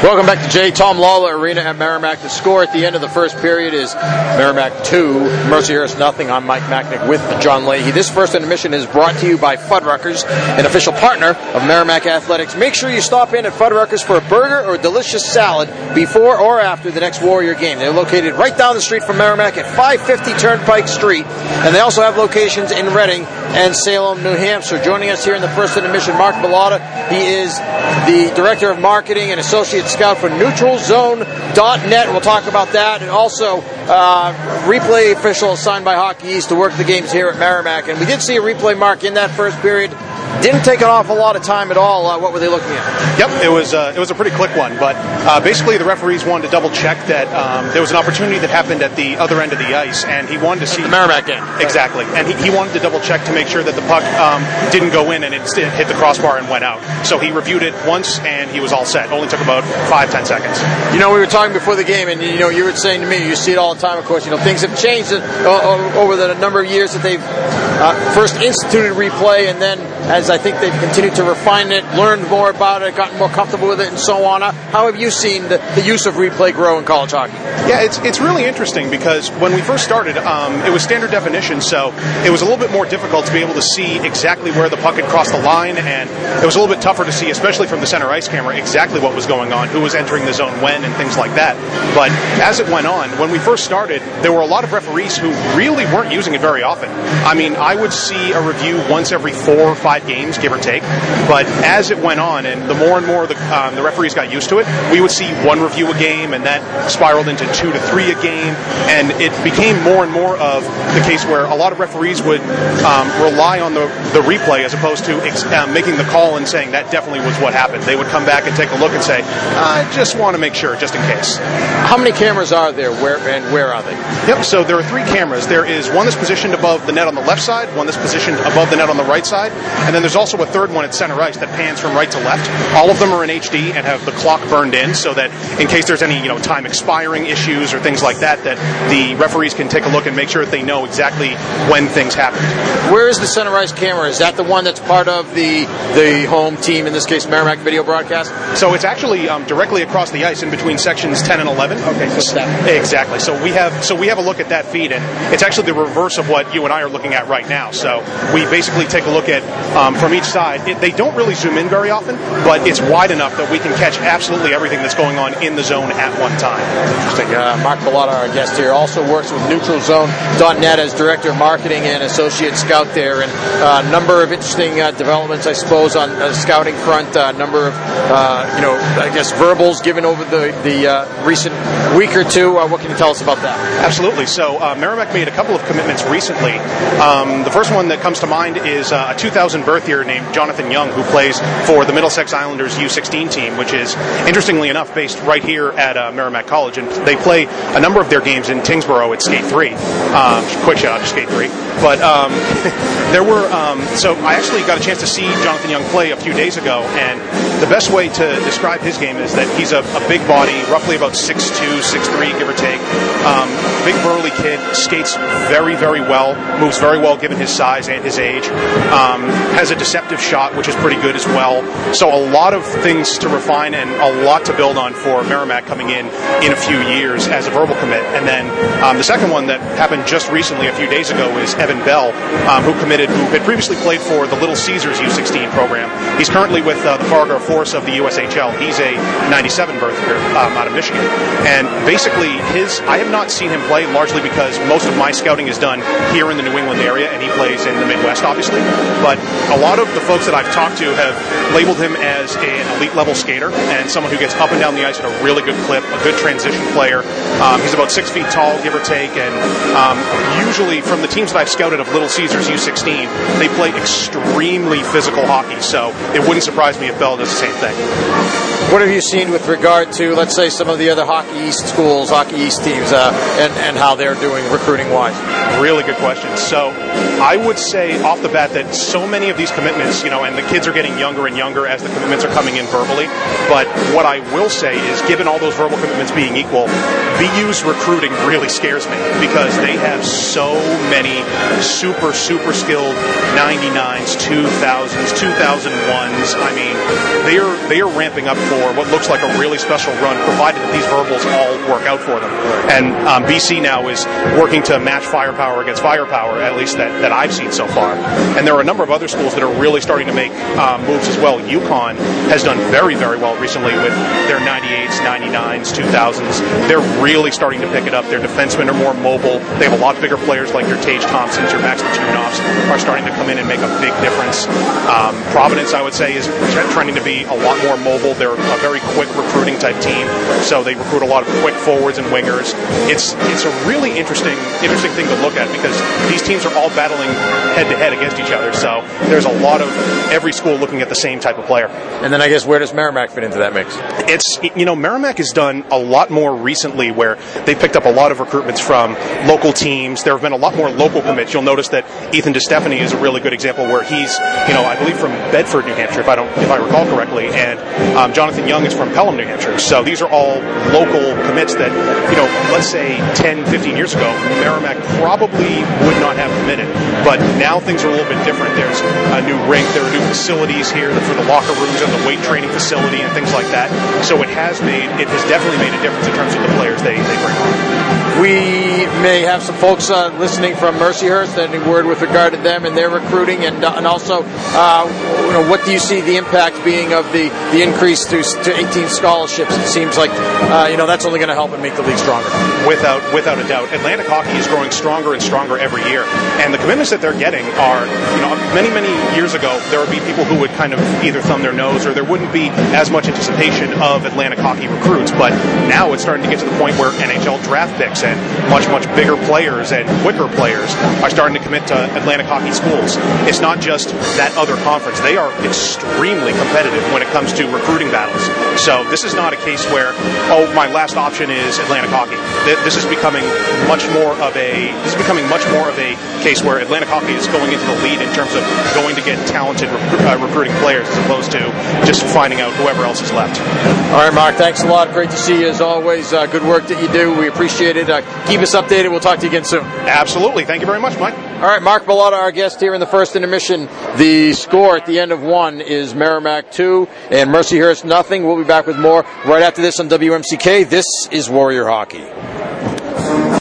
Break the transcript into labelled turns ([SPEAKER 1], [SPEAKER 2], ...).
[SPEAKER 1] Welcome back to J. Tom Lawler Arena at Merrimack. The score at the end of the first period is Merrimack 2, Mercyhurst nothing. I'm Mike Machnik with John Leahy. This first intermission is brought to you by Fuddruckers, an official partner of Merrimack Athletics. Make sure you stop in at Fuddruckers for a burger or a delicious salad before or after the next Warrior game. They're located right down the street from Merrimack at 550 Turnpike Street, and they also have locations in Reading and Salem, New Hampshire. Joining us here in the first intermission, Mark Bellotta. He is the Director of Marketing and Associate Scout for NeutralZone.net. We'll talk about that. And also, uh, replay official assigned by Hockey East to work the games here at Merrimack. And we did see a replay mark in that first period. Didn't take an awful lot of time at all. Uh, what were they looking at?
[SPEAKER 2] Yep, it was uh, it was a pretty quick one, but uh, basically the referees wanted to double check that um, there was an opportunity that happened at the other end of the ice, and he wanted to see
[SPEAKER 1] the Merrimack game.
[SPEAKER 2] exactly, and he, he wanted to double check to make sure that the puck um, didn't go in and it hit the crossbar and went out. So he reviewed it once, and he was all set. Only took about five ten seconds.
[SPEAKER 1] You know, we were talking before the game, and you know, you were saying to me, you see it all the time. Of course, you know, things have changed uh, over the number of years that they've uh, first instituted replay, and then as I think they've continued to refine it, learned more about it, gotten more comfortable with it, and so on. Uh, How have you seen the, the use of replay grow in college hockey?
[SPEAKER 2] Yeah, it's it's really interesting because when we first started, um, it was standard definition, so it was a little bit more difficult to be able to see exactly where the puck had crossed the line, and it was a little bit tougher to see, especially from the center ice camera, exactly what was going on, who was entering the zone when, and things like that. But as it went on, when we first started, there were a lot of referees who really weren't using it very often. I mean, I would see a review once every four or five games, give or take. But as it went on, and the more and more the, um, the referees got used to it, we would see one review a game, and that spiraled into two to three a game, and it became more and more of the case where a lot of referees would um, rely on the, the replay as opposed to ex- um, making the call and saying that definitely was what happened. They would come back and take a look and say, I just want to make sure, just in case.
[SPEAKER 1] How many cameras are there? Where and where are they?
[SPEAKER 2] Yep. So there are three cameras. There is one that's positioned above the net on the left side, one that's positioned above the net on the right side, and then there's also a third one at center ice that pans from right to left. All of them are in HD and have the clock burned in, so that in case there's any you know time expiring issues or things like that, that the referees can take a look and make sure that they know exactly when things happened.
[SPEAKER 1] Where is the center ice camera? Is that the one that's part of the the home team, in this case Merrimack Video Broadcast?
[SPEAKER 2] So it's actually um, directly across the ice in between sections 10 and 11.
[SPEAKER 1] Okay, so step.
[SPEAKER 2] Exactly. So we have so we have a look at that feed, and it's actually the reverse of what you and I are looking at right now. So we basically take a look at um, from each side. It, they don't really zoom in very often, but it's wide enough that we can catch absolutely everything that's going on in the zone at one time.
[SPEAKER 1] Interesting. Uh, Mark Bellotta, our guest here, also works with NeutralZone.net as director of marketing and associate scout there, and a uh, number of interesting uh, developments, I suppose, on the scouting front. A number of, uh, you know, I guess verbals given over the the uh, recent week or two. Uh, what can you tell us about that?
[SPEAKER 2] Absolutely. So uh, Merrimack made a couple of commitments recently. Um, the first one that comes to mind is uh, a 2000 birth year named Jonathan Young, who plays for the Middlesex Islanders U16 team, which is interestingly enough based right here at uh, Merrimack College, and they play a number of their games in Tyngsboro at Skate 3. Um, quick shout out to Skate 3. But um, there were um, so I actually got a chance to see Jonathan Young play a few days ago, and the best way to describe his game is that he's a, a big body, roughly about 6'2", 6'3", give or take. Big burly kid, skates very, very well, moves very well given his size and his age. Um, has a deceptive shot, which is pretty good as well. So a lot of things to refine and a lot to build on for Merrimack coming in in a few years as a verbal commit. And then um, the second one that happened just recently, a few days ago, is Evan Bell, um, who committed, who had previously played for the Little Caesars U16 program. He's currently with uh, the Fargo Force of the USHL. He's a 97 birth year um, out of Michigan. And basically, his I have not seen him play largely because most of my scouting is done here in the New England area, and he plays in the Midwest, obviously. But a lot of the folks that I've talked to have labeled him as an elite level skater and someone who gets up and down the ice at a really good clip, a good transition player. Um, he's about six feet tall, give or take, and um, usually from the teams that I've scouted of Little Caesars U16, they play extremely physical hockey. So it wouldn't surprise me if Bell does the same thing.
[SPEAKER 1] What have you seen with regard to, let's say, some of the other Hockey East schools, Hockey East teams, uh, and, and how they're doing recruiting wise?
[SPEAKER 2] Really good question. So I would say off the bat that so many of these commitments, you know, and the kids are getting younger and younger as the commitments are coming in verbally. But what I will say is, given all those verbal commitments being equal, BU's recruiting really scares me because they have so many super, super skilled 99s, 2000s, 2001s. I mean, they are they are ramping up for what looks like a really special run, provided that these verbals all work out for them. And um, BC now is working to match firepower against firepower, at least that, that I've seen so far. And there are a number of other schools that are really starting to make um, moves as well. UConn has done very, very well recently with their 98s, 99s, 2000s. They're really starting to pick it up. Their defensemen are more mobile. They have a lot bigger players like your Tage Thompsons, your Max Letunovs are starting to come in and make a big difference. Um, Providence, I would say, is trending to be a lot more mobile. They're a very quick recruiting type team, so they recruit a lot of quick forwards and wingers. It's it's a really interesting interesting thing to look at because these teams are all battling head to head against each other. So there's a lot of every school looking at the same type of player.
[SPEAKER 1] And then I guess where does Merrimack fit into that mix?
[SPEAKER 2] It's you know Merrimack has done a lot more recently where they picked up a lot of recruitments from local teams. There have been a lot more local commits. You'll notice that Ethan DeStefani is a really good example where he's you know I believe from Bedford, New Hampshire, if I don't if I recall correctly, and um, Jonathan Young is from Pelham, New Hampshire. So these are all local commits that you know let's say 10, 15 years ago Merrimack probably would not have committed. But now things are a little bit different. There's a new rink, there are new facilities here for the locker rooms and the weight training facility and things like that. So it has made, it has definitely made a difference in terms of the players they, they bring on.
[SPEAKER 1] We may have some folks uh, listening from Mercyhurst. Any word with regard to them and their recruiting, and uh, and also, uh, you know, what do you see the impact being of the, the increase to, to 18 scholarships? It seems like uh, you know that's only going to help and make the league stronger.
[SPEAKER 2] Without without a doubt, Atlantic hockey is growing stronger and stronger every year, and the commitments that they're getting are, you know, many many years ago there would be people who would kind of either thumb their nose or there wouldn't be as much anticipation of Atlantic hockey recruits, but now it's starting to get to the point where NHL draft picks and much, much bigger players and quicker players are starting to commit to Atlantic hockey schools. It's not just that other conference. They are extremely competitive when it comes to recruiting battles. So this is not a case where, oh, my last option is Atlantic hockey. This is becoming much more of a, this is becoming much more of a case where Atlantic hockey is going into the lead in terms of going to get talented uh, recruiting players as opposed to just finding out whoever else is left.
[SPEAKER 1] All right, Mark, thanks a lot. Great to see you as always. Uh, good work that you do. We appreciate it. Uh, keep us updated. We'll talk to you again soon.
[SPEAKER 2] Absolutely. Thank you very much, Mike.
[SPEAKER 1] All right, Mark Bellotta, our guest here in the first intermission. The score at the end of one is Merrimack 2 and Mercyhurst nothing. We'll be back with more right after this on WMCK. This is Warrior Hockey.